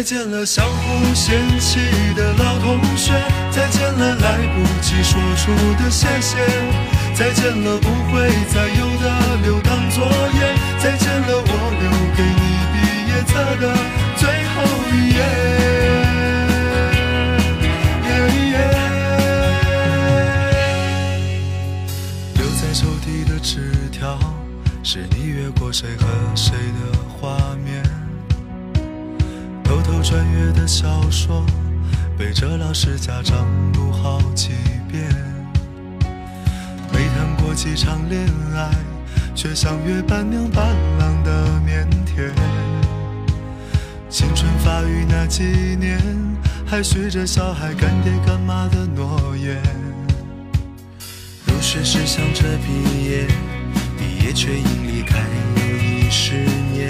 再见了相互嫌弃的老同学，再见了来不及说出的谢谢，再见了不会再有的留堂作业，偷偷穿越的小说，背着老师家长读好几遍。没谈过几场恋爱，却像约伴娘伴郎的腼腆。青春发育那几年，还许着小孩干爹干妈的诺言。入学时想着毕业，毕业却因离开又一十年。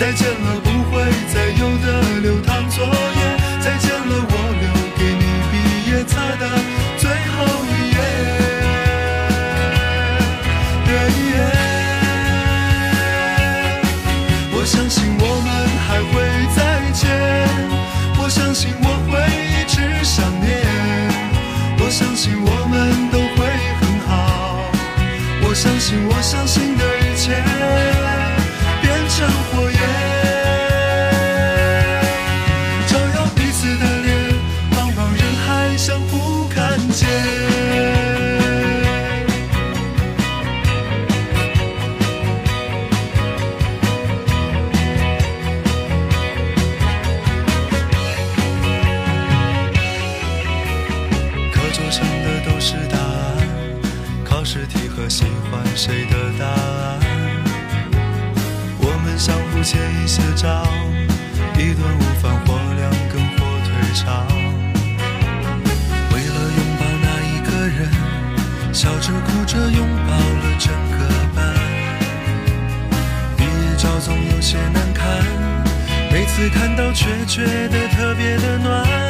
再见了不会再有的留堂作业，再见了我留给你毕业册的最后一页。我相信我们还会再见，我相信我会一直想念，我相信我们都会很好，我相信我相信课桌上的都是答案，考试题和喜欢谁的答案。我们相互借一些招，一顿午饭或两根火腿肠。为了拥抱那一个人，笑着哭着拥抱了整个班。毕业照总有些难看，每次看到却觉得特别的暖。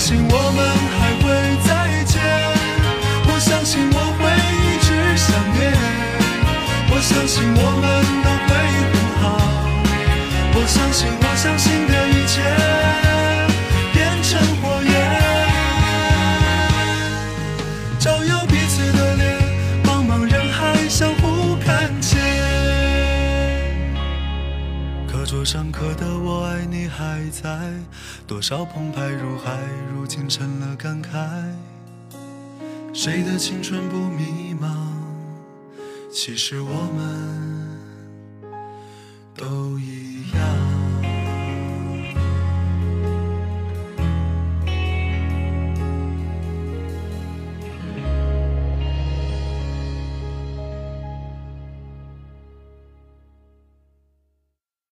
相信我们还会再见，我相信我会一直想念。我相信我们上课的我爱你还在，多少澎湃如海，如今成了感慨。谁的青春不迷茫？其实我们都一样。